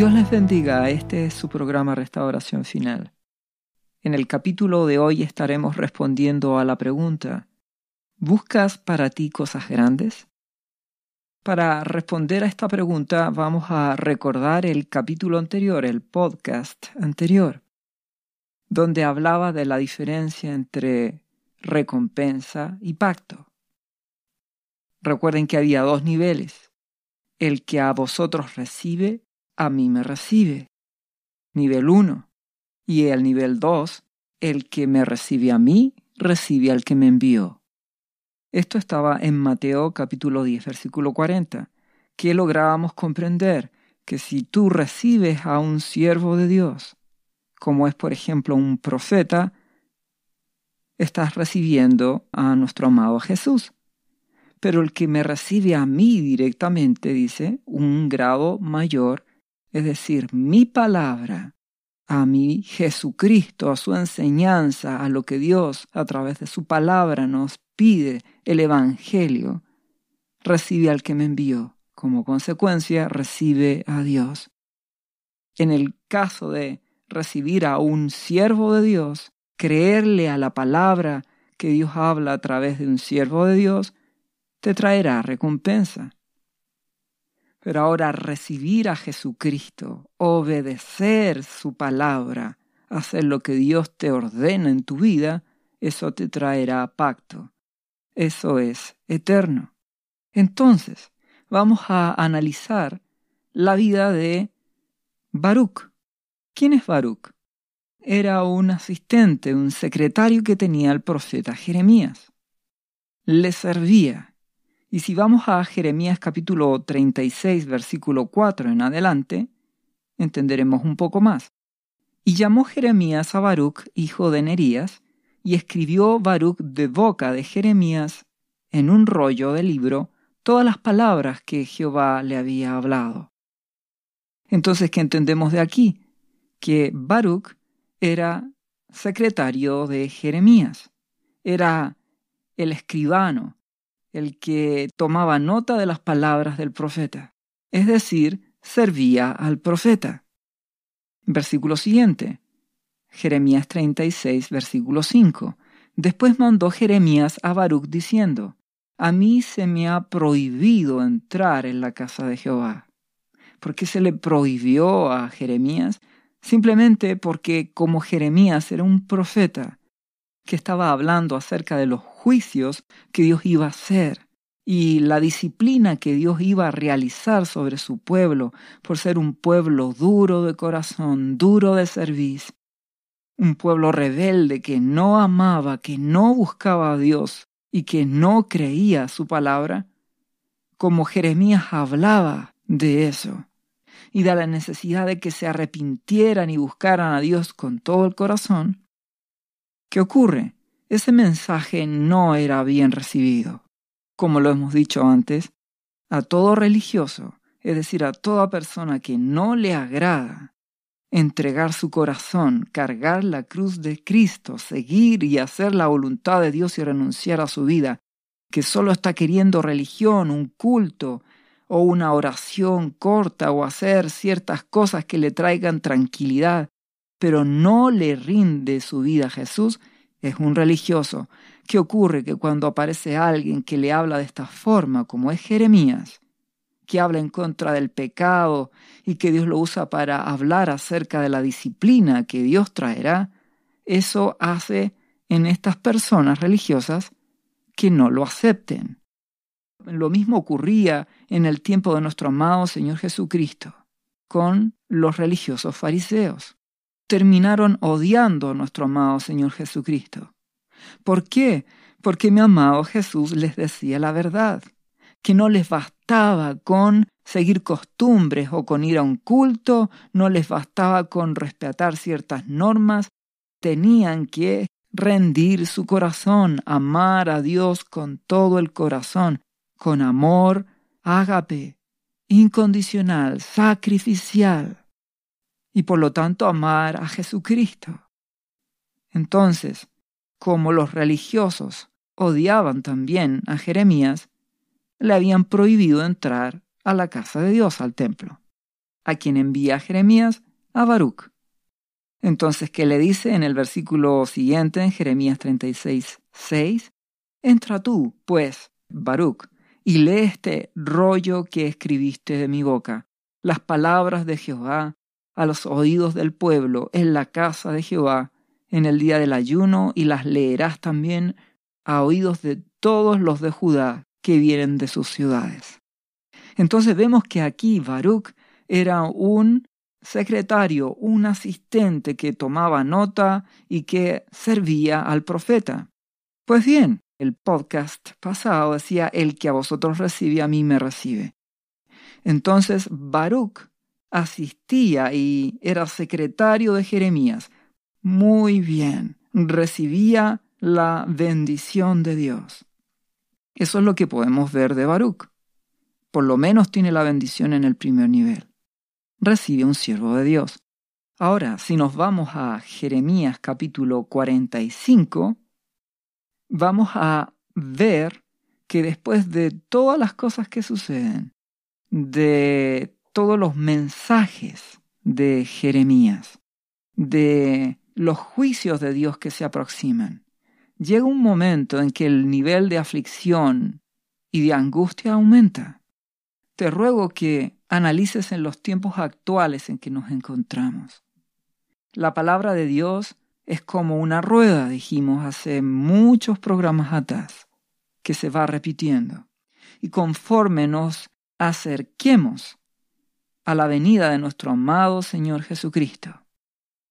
Dios les bendiga, este es su programa Restauración Final. En el capítulo de hoy estaremos respondiendo a la pregunta, ¿buscas para ti cosas grandes? Para responder a esta pregunta vamos a recordar el capítulo anterior, el podcast anterior, donde hablaba de la diferencia entre recompensa y pacto. Recuerden que había dos niveles. El que a vosotros recibe, a mí me recibe. Nivel 1. Y el nivel 2, el que me recibe a mí, recibe al que me envió. Esto estaba en Mateo capítulo 10, versículo 40, que lográbamos comprender que si tú recibes a un siervo de Dios, como es por ejemplo un profeta, estás recibiendo a nuestro amado Jesús. Pero el que me recibe a mí directamente, dice, un grado mayor, es decir, mi palabra, a mí Jesucristo, a su enseñanza, a lo que Dios a través de su palabra nos pide, el Evangelio, recibe al que me envió. Como consecuencia, recibe a Dios. En el caso de recibir a un siervo de Dios, creerle a la palabra que Dios habla a través de un siervo de Dios, te traerá recompensa. Pero ahora recibir a Jesucristo, obedecer su palabra, hacer lo que Dios te ordena en tu vida, eso te traerá pacto. Eso es eterno. Entonces, vamos a analizar la vida de Baruch. ¿Quién es Baruch? era un asistente, un secretario que tenía el profeta Jeremías. Le servía. Y si vamos a Jeremías capítulo 36, versículo 4 en adelante, entenderemos un poco más. Y llamó Jeremías a Baruch, hijo de Nerías, y escribió Baruch de boca de Jeremías en un rollo de libro todas las palabras que Jehová le había hablado. Entonces, ¿qué entendemos de aquí? Que Baruch era secretario de Jeremías, era el escribano, el que tomaba nota de las palabras del profeta, es decir, servía al profeta. Versículo siguiente, Jeremías 36, versículo 5. Después mandó Jeremías a Baruch diciendo, A mí se me ha prohibido entrar en la casa de Jehová. ¿Por qué se le prohibió a Jeremías? simplemente porque como Jeremías era un profeta que estaba hablando acerca de los juicios que Dios iba a hacer y la disciplina que Dios iba a realizar sobre su pueblo por ser un pueblo duro de corazón, duro de servicio, un pueblo rebelde que no amaba, que no buscaba a Dios y que no creía su palabra, como Jeremías hablaba de eso, y de la necesidad de que se arrepintieran y buscaran a Dios con todo el corazón, ¿qué ocurre? Ese mensaje no era bien recibido. Como lo hemos dicho antes, a todo religioso, es decir, a toda persona que no le agrada entregar su corazón, cargar la cruz de Cristo, seguir y hacer la voluntad de Dios y renunciar a su vida, que solo está queriendo religión, un culto, o una oración corta o hacer ciertas cosas que le traigan tranquilidad, pero no le rinde su vida a Jesús, es un religioso. ¿Qué ocurre? Que cuando aparece alguien que le habla de esta forma, como es Jeremías, que habla en contra del pecado y que Dios lo usa para hablar acerca de la disciplina que Dios traerá, eso hace en estas personas religiosas que no lo acepten. Lo mismo ocurría en el tiempo de nuestro amado Señor Jesucristo con los religiosos fariseos. Terminaron odiando a nuestro amado Señor Jesucristo. ¿Por qué? Porque mi amado Jesús les decía la verdad, que no les bastaba con seguir costumbres o con ir a un culto, no les bastaba con respetar ciertas normas, tenían que rendir su corazón, amar a Dios con todo el corazón, con amor ágape, incondicional, sacrificial, y por lo tanto amar a Jesucristo. Entonces, como los religiosos odiaban también a Jeremías, le habían prohibido entrar a la casa de Dios, al templo. a quien envía a Jeremías a Baruch. Entonces, ¿qué le dice en el versículo siguiente, en Jeremías 36, 6? Entra tú, pues, Baruch, y lee este rollo que escribiste de mi boca, las palabras de Jehová a los oídos del pueblo en la casa de Jehová en el día del ayuno, y las leerás también a oídos de todos los de Judá que vienen de sus ciudades. Entonces vemos que aquí Baruch era un secretario, un asistente que tomaba nota y que servía al profeta. Pues bien, el podcast pasado decía, el que a vosotros recibe, a mí me recibe. Entonces Baruch asistía y era secretario de Jeremías. Muy bien, recibía la bendición de Dios. Eso es lo que podemos ver de Baruch. Por lo menos tiene la bendición en el primer nivel. Recibe un siervo de Dios. Ahora, si nos vamos a Jeremías capítulo 45, vamos a ver que después de todas las cosas que suceden, de todos los mensajes de Jeremías, de los juicios de Dios que se aproximan, llega un momento en que el nivel de aflicción y de angustia aumenta. Te ruego que analices en los tiempos actuales en que nos encontramos. La palabra de Dios es como una rueda, dijimos hace muchos programas atrás, que se va repitiendo. Y conforme nos acerquemos a la venida de nuestro amado Señor Jesucristo,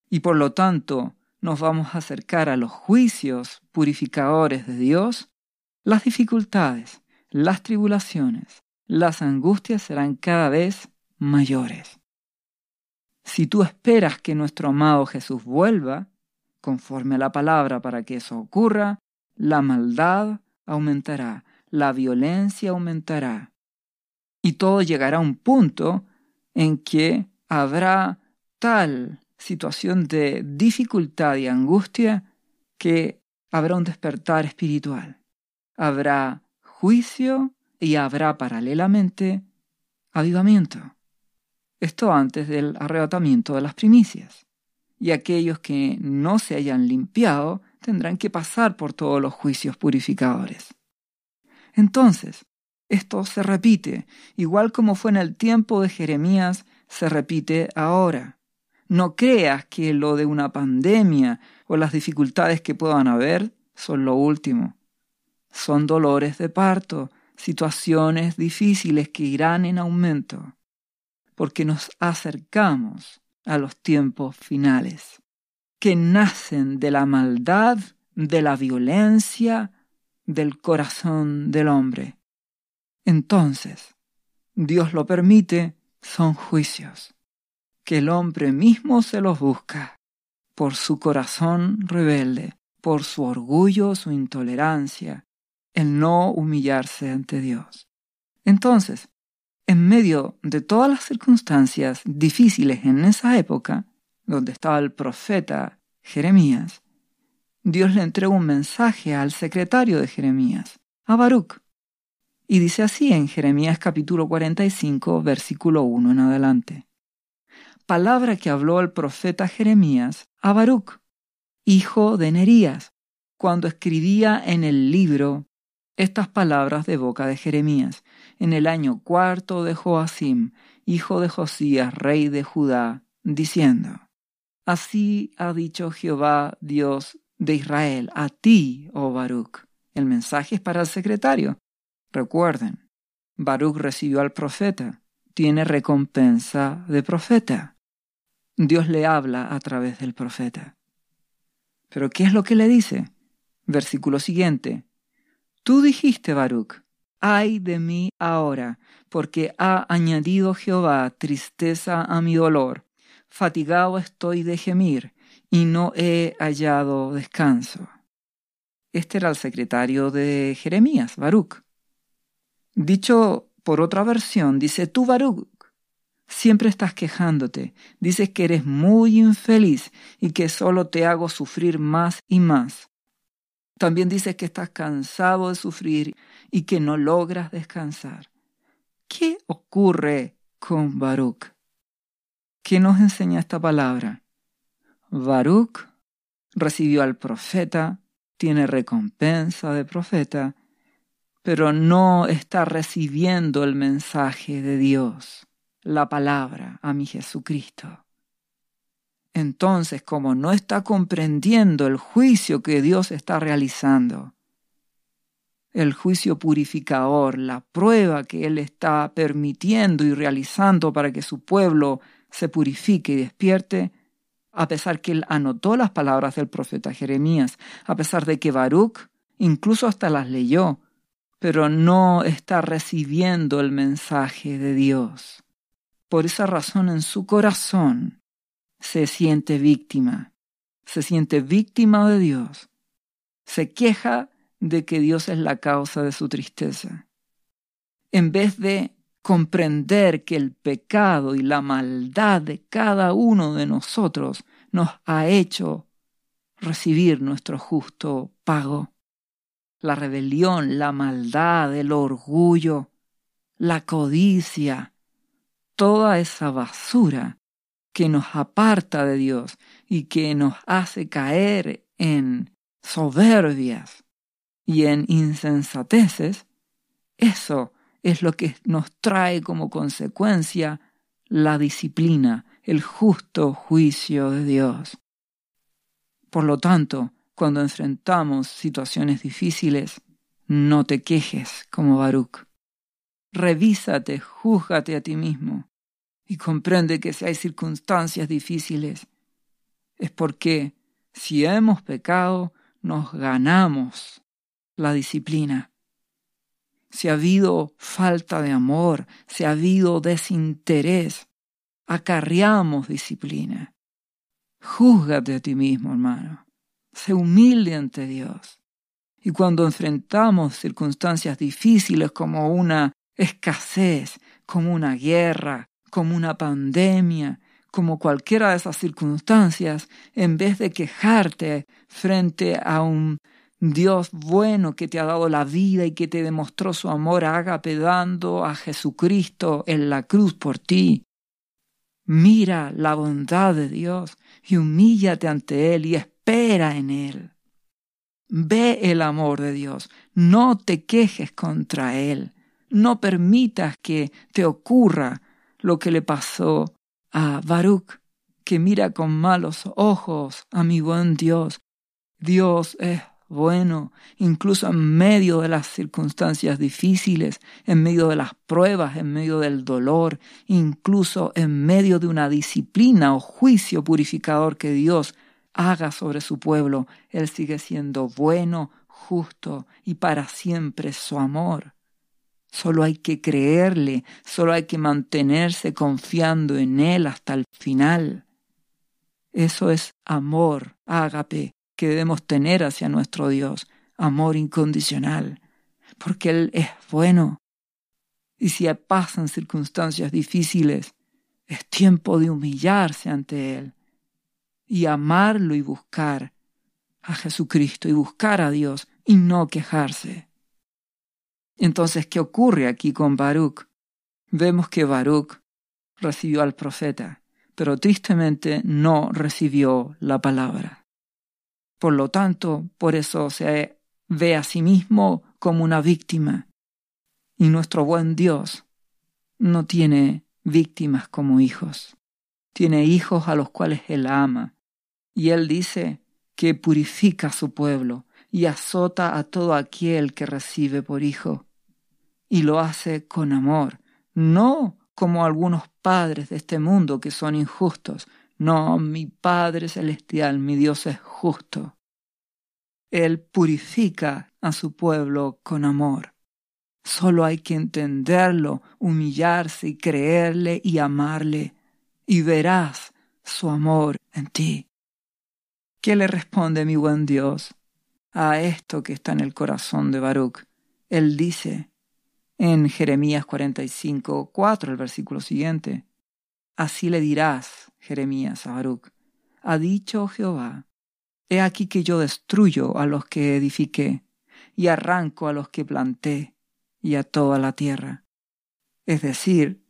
y por lo tanto nos vamos a acercar a los juicios purificadores de Dios, las dificultades, las tribulaciones, las angustias serán cada vez mayores. Si tú esperas que nuestro amado Jesús vuelva, conforme a la palabra para que eso ocurra, la maldad aumentará, la violencia aumentará. Y todo llegará a un punto en que habrá tal situación de dificultad y angustia que habrá un despertar espiritual. Habrá juicio y habrá paralelamente avivamiento. Esto antes del arrebatamiento de las primicias y aquellos que no se hayan limpiado tendrán que pasar por todos los juicios purificadores. Entonces, esto se repite, igual como fue en el tiempo de Jeremías, se repite ahora. No creas que lo de una pandemia o las dificultades que puedan haber son lo último. Son dolores de parto, situaciones difíciles que irán en aumento, porque nos acercamos a los tiempos finales, que nacen de la maldad, de la violencia, del corazón del hombre. Entonces, Dios lo permite, son juicios, que el hombre mismo se los busca, por su corazón rebelde, por su orgullo, su intolerancia, el no humillarse ante Dios. Entonces, en medio de todas las circunstancias difíciles en esa época, donde estaba el profeta Jeremías, Dios le entregó un mensaje al secretario de Jeremías, a Baruch. Y dice así en Jeremías capítulo 45, versículo 1 en adelante. Palabra que habló el profeta Jeremías a Baruch, hijo de Nerías, cuando escribía en el libro estas palabras de boca de Jeremías, en el año cuarto de Joacim, hijo de Josías, rey de Judá, diciendo, Así ha dicho Jehová, Dios de Israel, a ti, oh Baruch. El mensaje es para el secretario. Recuerden, Baruch recibió al profeta, tiene recompensa de profeta. Dios le habla a través del profeta. Pero ¿qué es lo que le dice? Versículo siguiente. Tú dijiste, Baruch, ay de mí ahora, porque ha añadido Jehová tristeza a mi dolor. Fatigado estoy de gemir, y no he hallado descanso. Este era el secretario de Jeremías, Baruch. Dicho por otra versión, dice, tú, Baruch, siempre estás quejándote, dices que eres muy infeliz y que solo te hago sufrir más y más. También dices que estás cansado de sufrir y que no logras descansar. ¿Qué ocurre con Baruch? ¿Qué nos enseña esta palabra? Baruch recibió al profeta, tiene recompensa de profeta, pero no está recibiendo el mensaje de Dios, la palabra a mi Jesucristo. Entonces, como no está comprendiendo el juicio que Dios está realizando, el juicio purificador, la prueba que Él está permitiendo y realizando para que su pueblo se purifique y despierte, a pesar que Él anotó las palabras del profeta Jeremías, a pesar de que Baruch incluso hasta las leyó, pero no está recibiendo el mensaje de Dios. Por esa razón en su corazón se siente víctima, se siente víctima de Dios, se queja de que Dios es la causa de su tristeza. En vez de comprender que el pecado y la maldad de cada uno de nosotros nos ha hecho recibir nuestro justo pago la rebelión, la maldad, el orgullo, la codicia, toda esa basura que nos aparta de Dios y que nos hace caer en soberbias y en insensateces, eso es lo que nos trae como consecuencia la disciplina, el justo juicio de Dios. Por lo tanto, cuando enfrentamos situaciones difíciles, no te quejes como Baruch. Revísate, júzgate a ti mismo y comprende que si hay circunstancias difíciles es porque si hemos pecado nos ganamos la disciplina. Si ha habido falta de amor, si ha habido desinterés, acarreamos disciplina. Júzgate a ti mismo, hermano. Sé humilde ante Dios. Y cuando enfrentamos circunstancias difíciles como una escasez, como una guerra, como una pandemia, como cualquiera de esas circunstancias, en vez de quejarte frente a un Dios bueno que te ha dado la vida y que te demostró su amor agapedando a Jesucristo en la cruz por ti. Mira la bondad de Dios y humíllate ante Él y espera en Él. Ve el amor de Dios, no te quejes contra Él, no permitas que te ocurra lo que le pasó a Baruch, que mira con malos ojos a mi buen Dios. Dios es bueno, incluso en medio de las circunstancias difíciles, en medio de las pruebas, en medio del dolor, incluso en medio de una disciplina o juicio purificador que Dios haga sobre su pueblo, Él sigue siendo bueno, justo y para siempre su amor. Solo hay que creerle, solo hay que mantenerse confiando en Él hasta el final. Eso es amor, ágape, que debemos tener hacia nuestro Dios, amor incondicional, porque Él es bueno. Y si pasan circunstancias difíciles, es tiempo de humillarse ante Él y amarlo y buscar a Jesucristo y buscar a Dios y no quejarse. Entonces, ¿qué ocurre aquí con Baruch? Vemos que Baruch recibió al profeta, pero tristemente no recibió la palabra. Por lo tanto, por eso se ve a sí mismo como una víctima. Y nuestro buen Dios no tiene víctimas como hijos. Tiene hijos a los cuales Él ama y él dice que purifica a su pueblo y azota a todo aquel que recibe por hijo. Y lo hace con amor, no como algunos padres de este mundo que son injustos. No, mi Padre Celestial, mi Dios es justo. Él purifica a su pueblo con amor. Solo hay que entenderlo, humillarse y creerle y amarle, y verás su amor en ti. ¿Qué le responde mi buen Dios a esto que está en el corazón de Baruch? Él dice en Jeremías 45, 4, el versículo siguiente, Así le dirás, Jeremías, a Baruch, ha dicho Jehová, he aquí que yo destruyo a los que edifiqué, y arranco a los que planté, y a toda la tierra. Es decir,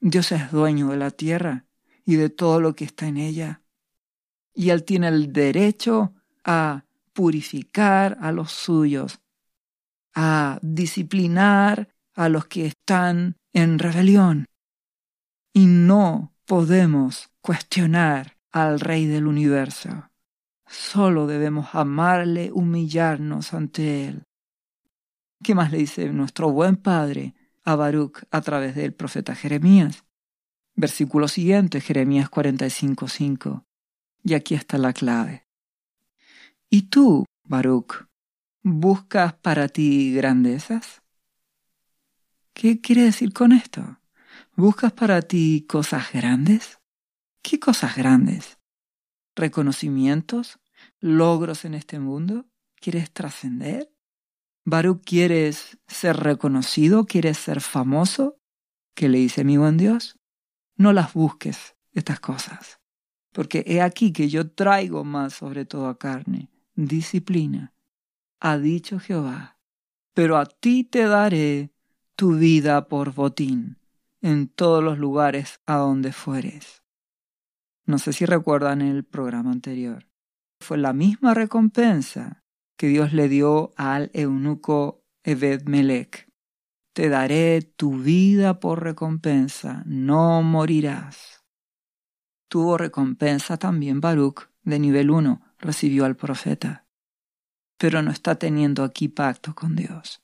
Dios es dueño de la tierra, y de todo lo que está en ella. Y Él tiene el derecho a purificar a los suyos, a disciplinar a los que están en rebelión. Y no podemos cuestionar al Rey del universo. Solo debemos amarle, humillarnos ante Él. ¿Qué más le dice nuestro buen Padre a Baruch a través del profeta Jeremías? Versículo siguiente, Jeremías 45.5. Y aquí está la clave. ¿Y tú, Baruch, buscas para ti grandezas? ¿Qué quiere decir con esto? ¿Buscas para ti cosas grandes? ¿Qué cosas grandes? ¿Reconocimientos? ¿Logros en este mundo? ¿Quieres trascender? Baruch, ¿quieres ser reconocido? ¿Quieres ser famoso? ¿Qué le dice mi buen Dios? No las busques, estas cosas, porque he aquí que yo traigo más sobre toda carne, disciplina, ha dicho Jehová, pero a ti te daré tu vida por botín en todos los lugares a donde fueres. No sé si recuerdan el programa anterior. Fue la misma recompensa que Dios le dio al eunuco Ebed Melech. Te daré tu vida por recompensa, no morirás. Tuvo recompensa también Baruch de nivel 1, recibió al profeta. Pero no está teniendo aquí pacto con Dios.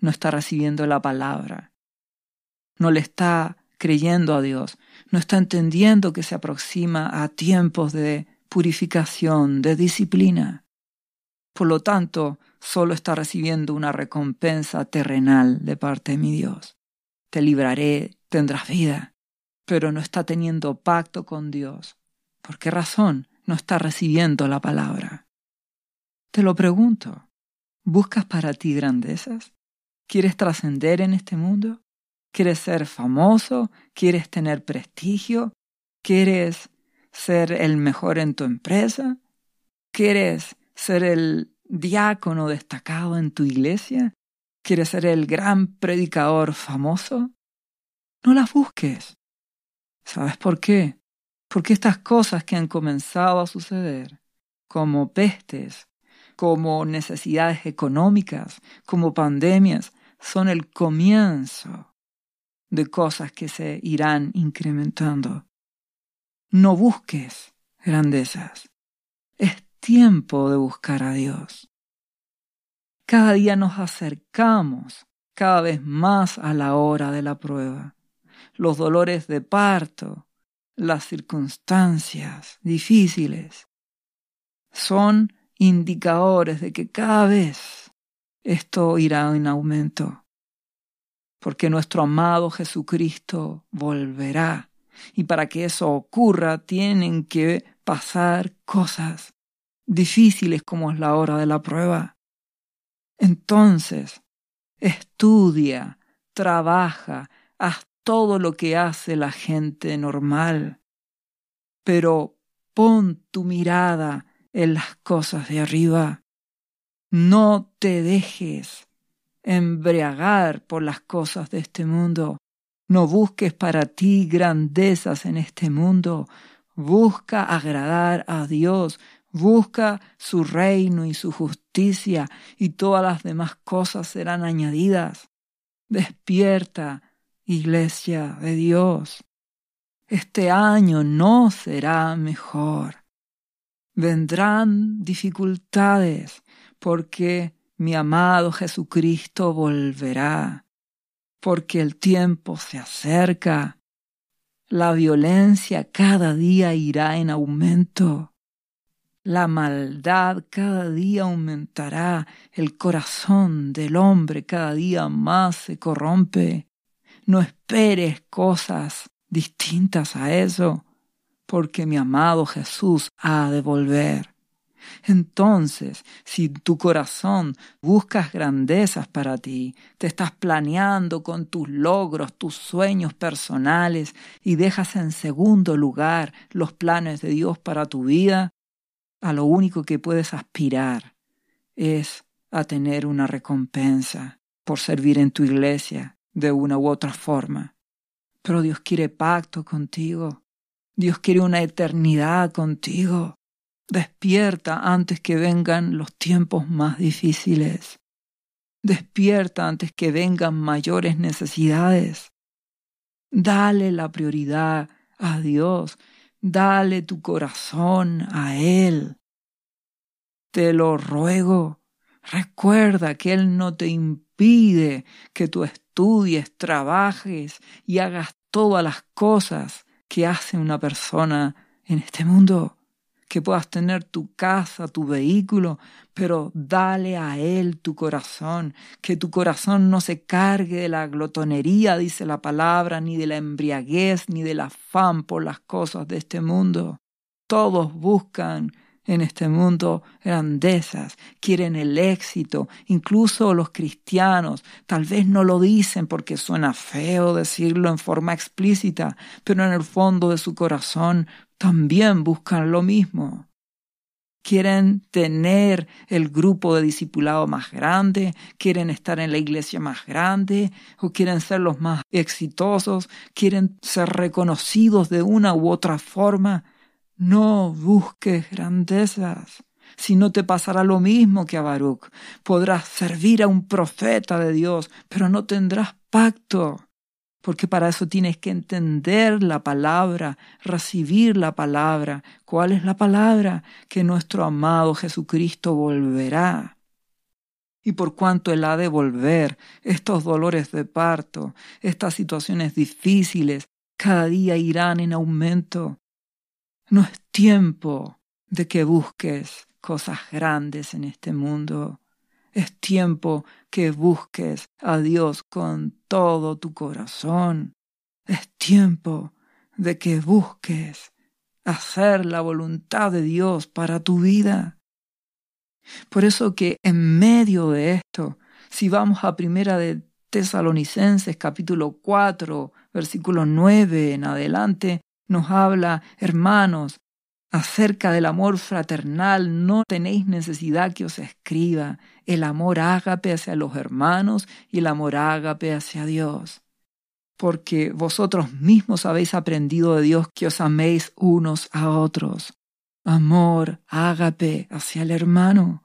No está recibiendo la palabra. No le está creyendo a Dios. No está entendiendo que se aproxima a tiempos de purificación, de disciplina. Por lo tanto, solo está recibiendo una recompensa terrenal de parte de mi Dios. Te libraré, tendrás vida, pero no está teniendo pacto con Dios. ¿Por qué razón no está recibiendo la palabra? Te lo pregunto. ¿Buscas para ti grandezas? ¿Quieres trascender en este mundo? ¿Quieres ser famoso? ¿Quieres tener prestigio? ¿Quieres ser el mejor en tu empresa? ¿Quieres ser el diácono destacado en tu iglesia? ¿Quieres ser el gran predicador famoso? No las busques. ¿Sabes por qué? Porque estas cosas que han comenzado a suceder, como pestes, como necesidades económicas, como pandemias, son el comienzo de cosas que se irán incrementando. No busques grandezas tiempo de buscar a Dios. Cada día nos acercamos cada vez más a la hora de la prueba. Los dolores de parto, las circunstancias difíciles, son indicadores de que cada vez esto irá en aumento, porque nuestro amado Jesucristo volverá y para que eso ocurra tienen que pasar cosas difíciles como es la hora de la prueba. Entonces, estudia, trabaja, haz todo lo que hace la gente normal, pero pon tu mirada en las cosas de arriba. No te dejes embriagar por las cosas de este mundo. No busques para ti grandezas en este mundo. Busca agradar a Dios, Busca su reino y su justicia y todas las demás cosas serán añadidas. Despierta, iglesia de Dios. Este año no será mejor. Vendrán dificultades porque mi amado Jesucristo volverá, porque el tiempo se acerca. La violencia cada día irá en aumento. La maldad cada día aumentará, el corazón del hombre cada día más se corrompe. No esperes cosas distintas a eso, porque mi amado Jesús ha de volver. Entonces, si tu corazón buscas grandezas para ti, te estás planeando con tus logros, tus sueños personales y dejas en segundo lugar los planes de Dios para tu vida, a lo único que puedes aspirar es a tener una recompensa por servir en tu iglesia de una u otra forma. pero Dios quiere pacto contigo. Dios quiere una eternidad contigo. Despierta antes que vengan los tiempos más difíciles. Despierta antes que vengan mayores necesidades. Dale la prioridad a Dios. Dale tu corazón a Él. Te lo ruego. Recuerda que Él no te impide que tú estudies, trabajes y hagas todas las cosas que hace una persona en este mundo que puedas tener tu casa, tu vehículo, pero dale a Él tu corazón, que tu corazón no se cargue de la glotonería, dice la palabra, ni de la embriaguez, ni del afán por las cosas de este mundo. Todos buscan en este mundo grandezas, quieren el éxito, incluso los cristianos tal vez no lo dicen porque suena feo decirlo en forma explícita, pero en el fondo de su corazón también buscan lo mismo. Quieren tener el grupo de discipulado más grande, quieren estar en la iglesia más grande, o quieren ser los más exitosos, quieren ser reconocidos de una u otra forma. No busques grandezas, si no te pasará lo mismo que a Baruch. Podrás servir a un profeta de Dios, pero no tendrás pacto porque para eso tienes que entender la palabra, recibir la palabra. ¿Cuál es la palabra? Que nuestro amado Jesucristo volverá. Y por cuanto Él ha de volver, estos dolores de parto, estas situaciones difíciles, cada día irán en aumento. No es tiempo de que busques cosas grandes en este mundo. Es tiempo que busques a Dios con todo tu corazón. Es tiempo de que busques hacer la voluntad de Dios para tu vida. Por eso que en medio de esto, si vamos a primera de Tesalonicenses capítulo 4, versículo 9 en adelante, nos habla, hermanos, acerca del amor fraternal, no tenéis necesidad que os escriba el amor ágape hacia los hermanos y el amor ágape hacia Dios. Porque vosotros mismos habéis aprendido de Dios que os améis unos a otros. Amor ágape hacia el hermano.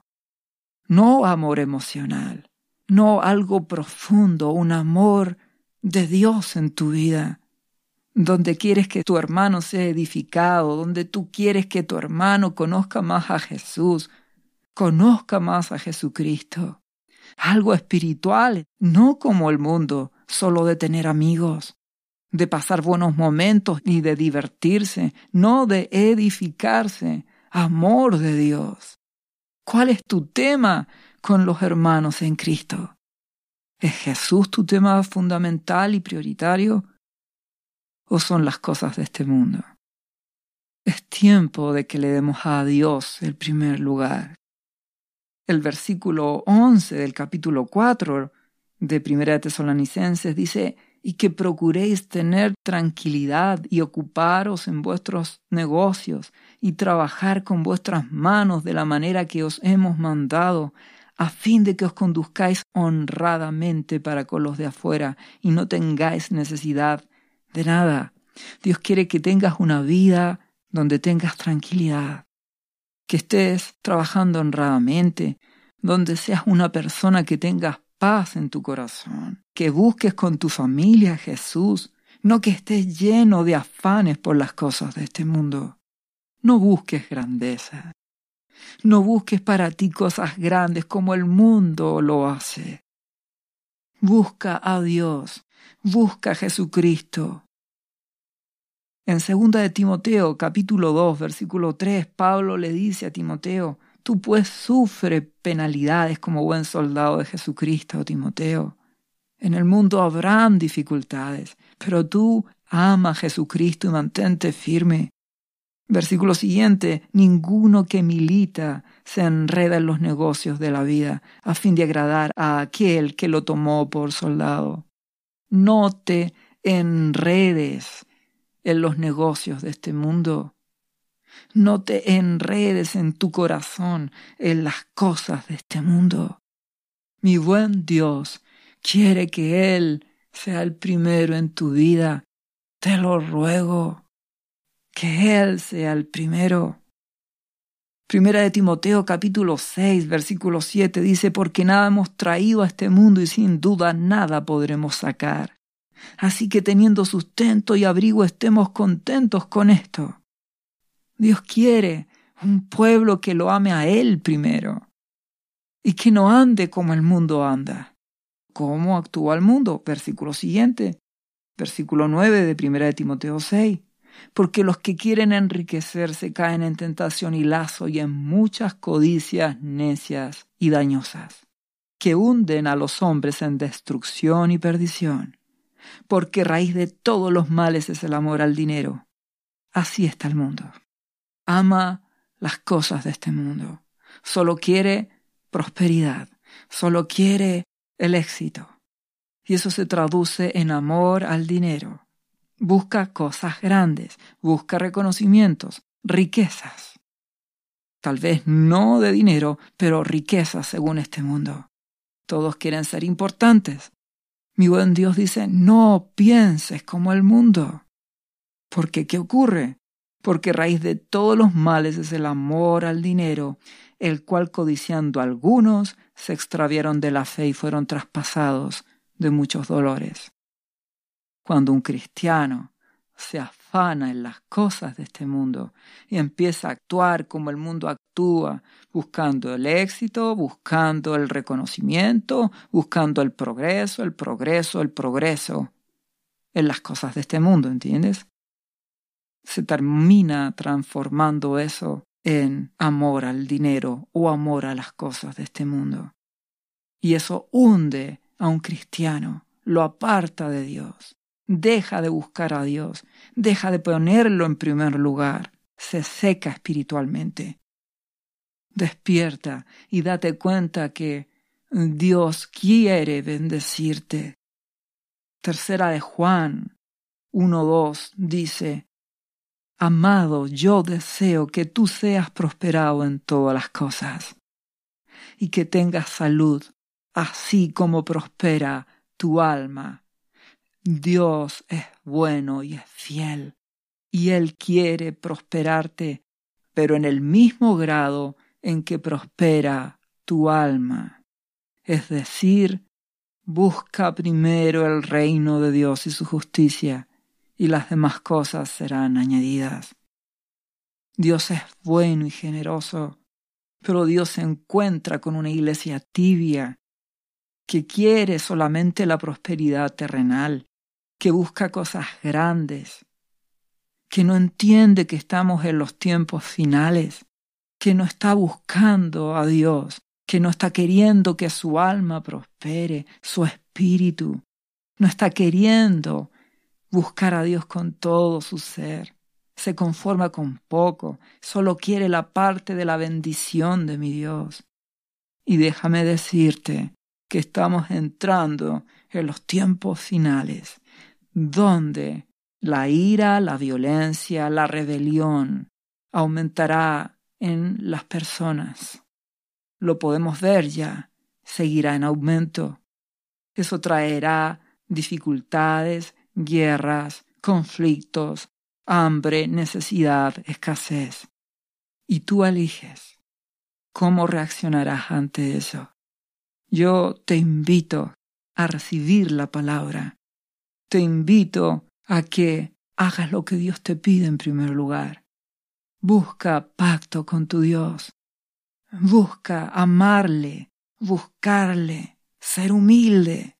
No amor emocional, no algo profundo, un amor de Dios en tu vida donde quieres que tu hermano sea edificado, donde tú quieres que tu hermano conozca más a Jesús, conozca más a Jesucristo. Algo espiritual, no como el mundo, solo de tener amigos, de pasar buenos momentos y de divertirse, no de edificarse, amor de Dios. ¿Cuál es tu tema con los hermanos en Cristo? ¿Es Jesús tu tema fundamental y prioritario? O son las cosas de este mundo. Es tiempo de que le demos a Dios el primer lugar. El versículo 11 del capítulo 4 de Primera de Tesalonicenses dice, y que procuréis tener tranquilidad y ocuparos en vuestros negocios y trabajar con vuestras manos de la manera que os hemos mandado, a fin de que os conduzcáis honradamente para con los de afuera y no tengáis necesidad de nada. Dios quiere que tengas una vida donde tengas tranquilidad, que estés trabajando honradamente, donde seas una persona que tengas paz en tu corazón, que busques con tu familia a Jesús, no que estés lleno de afanes por las cosas de este mundo. No busques grandeza. No busques para ti cosas grandes como el mundo lo hace. Busca a Dios, busca a Jesucristo, en segunda de Timoteo, capítulo 2, versículo 3, Pablo le dice a Timoteo, tú pues sufre penalidades como buen soldado de Jesucristo, Timoteo. En el mundo habrán dificultades, pero tú ama a Jesucristo y mantente firme. Versículo siguiente, ninguno que milita se enreda en los negocios de la vida a fin de agradar a aquel que lo tomó por soldado. No te enredes en los negocios de este mundo. No te enredes en tu corazón en las cosas de este mundo. Mi buen Dios quiere que Él sea el primero en tu vida, te lo ruego, que Él sea el primero. Primera de Timoteo capítulo 6 versículo 7 dice, porque nada hemos traído a este mundo y sin duda nada podremos sacar. Así que teniendo sustento y abrigo estemos contentos con esto. Dios quiere un pueblo que lo ame a Él primero y que no ande como el mundo anda. ¿Cómo actúa el mundo? Versículo siguiente, versículo 9 de Primera de Timoteo 6 porque los que quieren enriquecerse caen en tentación y lazo y en muchas codicias necias y dañosas, que hunden a los hombres en destrucción y perdición, porque raíz de todos los males es el amor al dinero. Así está el mundo. Ama las cosas de este mundo. Solo quiere prosperidad, solo quiere el éxito. Y eso se traduce en amor al dinero Busca cosas grandes, busca reconocimientos, riquezas. Tal vez no de dinero, pero riquezas según este mundo. Todos quieren ser importantes. Mi buen Dios dice, no pienses como el mundo. Porque ¿qué ocurre? Porque raíz de todos los males es el amor al dinero, el cual codiciando algunos se extraviaron de la fe y fueron traspasados de muchos dolores. Cuando un cristiano se en las cosas de este mundo y empieza a actuar como el mundo actúa, buscando el éxito, buscando el reconocimiento, buscando el progreso, el progreso, el progreso en las cosas de este mundo, ¿entiendes? Se termina transformando eso en amor al dinero o amor a las cosas de este mundo. Y eso hunde a un cristiano, lo aparta de Dios. Deja de buscar a Dios, deja de ponerlo en primer lugar, se seca espiritualmente. Despierta y date cuenta que Dios quiere bendecirte. Tercera de Juan 1.2 dice, Amado, yo deseo que tú seas prosperado en todas las cosas y que tengas salud, así como prospera tu alma. Dios es bueno y es fiel, y Él quiere prosperarte, pero en el mismo grado en que prospera tu alma. Es decir, busca primero el reino de Dios y su justicia, y las demás cosas serán añadidas. Dios es bueno y generoso, pero Dios se encuentra con una iglesia tibia que quiere solamente la prosperidad terrenal que busca cosas grandes, que no entiende que estamos en los tiempos finales, que no está buscando a Dios, que no está queriendo que su alma prospere, su espíritu, no está queriendo buscar a Dios con todo su ser, se conforma con poco, solo quiere la parte de la bendición de mi Dios. Y déjame decirte que estamos entrando en los tiempos finales donde la ira, la violencia, la rebelión aumentará en las personas. Lo podemos ver ya, seguirá en aumento. Eso traerá dificultades, guerras, conflictos, hambre, necesidad, escasez. Y tú eliges cómo reaccionarás ante eso. Yo te invito a recibir la palabra te invito a que hagas lo que Dios te pide en primer lugar. Busca pacto con tu Dios. Busca amarle, buscarle, ser humilde.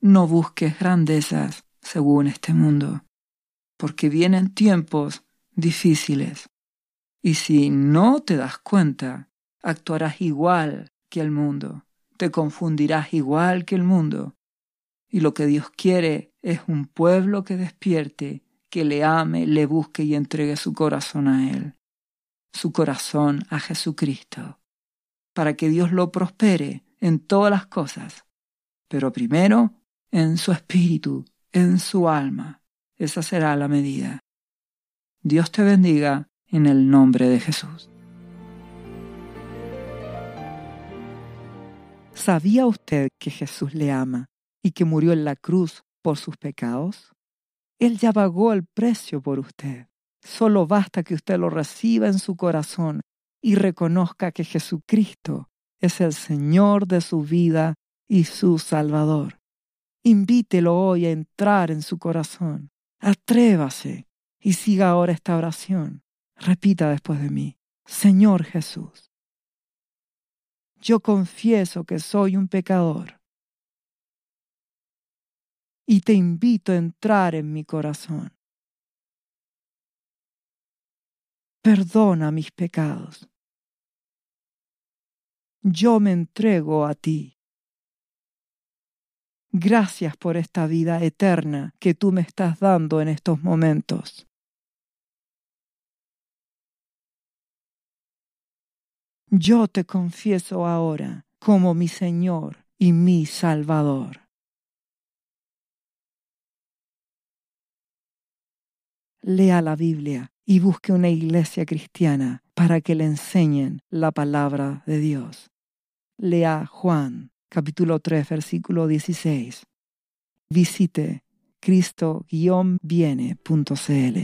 No busques grandezas según este mundo, porque vienen tiempos difíciles. Y si no te das cuenta, actuarás igual que el mundo, te confundirás igual que el mundo. Y lo que Dios quiere es un pueblo que despierte, que le ame, le busque y entregue su corazón a Él, su corazón a Jesucristo, para que Dios lo prospere en todas las cosas, pero primero en su espíritu, en su alma. Esa será la medida. Dios te bendiga en el nombre de Jesús. ¿Sabía usted que Jesús le ama y que murió en la cruz por sus pecados? Él ya pagó el precio por usted. Solo basta que usted lo reciba en su corazón y reconozca que Jesucristo es el Señor de su vida y su Salvador. Invítelo hoy a entrar en su corazón. Atrévase y siga ahora esta oración. Repita después de mí. Señor Jesús, yo confieso que soy un pecador y te invito a entrar en mi corazón. Perdona mis pecados. Yo me entrego a ti. Gracias por esta vida eterna que tú me estás dando en estos momentos. Yo te confieso ahora como mi Señor y mi Salvador. Lea la Biblia y busque una iglesia cristiana para que le enseñen la palabra de Dios. Lea Juan capítulo 3 versículo 16. Visite cristo-viene.cl.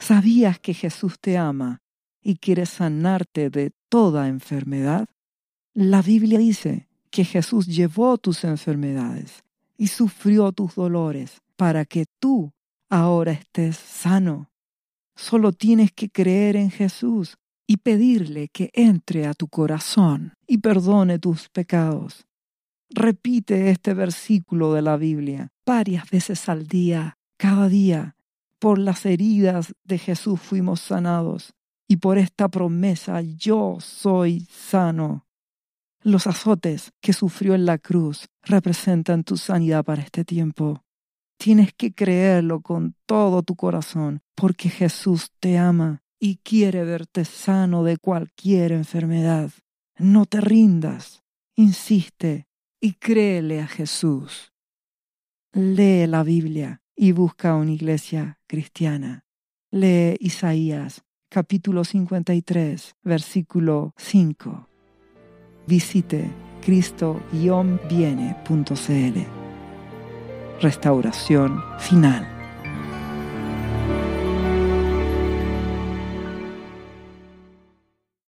¿Sabías que Jesús te ama y quiere sanarte de toda enfermedad? La Biblia dice que Jesús llevó tus enfermedades y sufrió tus dolores para que tú ahora estés sano. Solo tienes que creer en Jesús y pedirle que entre a tu corazón y perdone tus pecados. Repite este versículo de la Biblia varias veces al día, cada día. Por las heridas de Jesús fuimos sanados y por esta promesa yo soy sano. Los azotes que sufrió en la cruz representan tu sanidad para este tiempo. Tienes que creerlo con todo tu corazón, porque Jesús te ama y quiere verte sano de cualquier enfermedad. No te rindas, insiste y créele a Jesús. Lee la Biblia y busca una iglesia cristiana. Lee Isaías capítulo 53, versículo 5 visite cristo-viene.cl. Restauración final.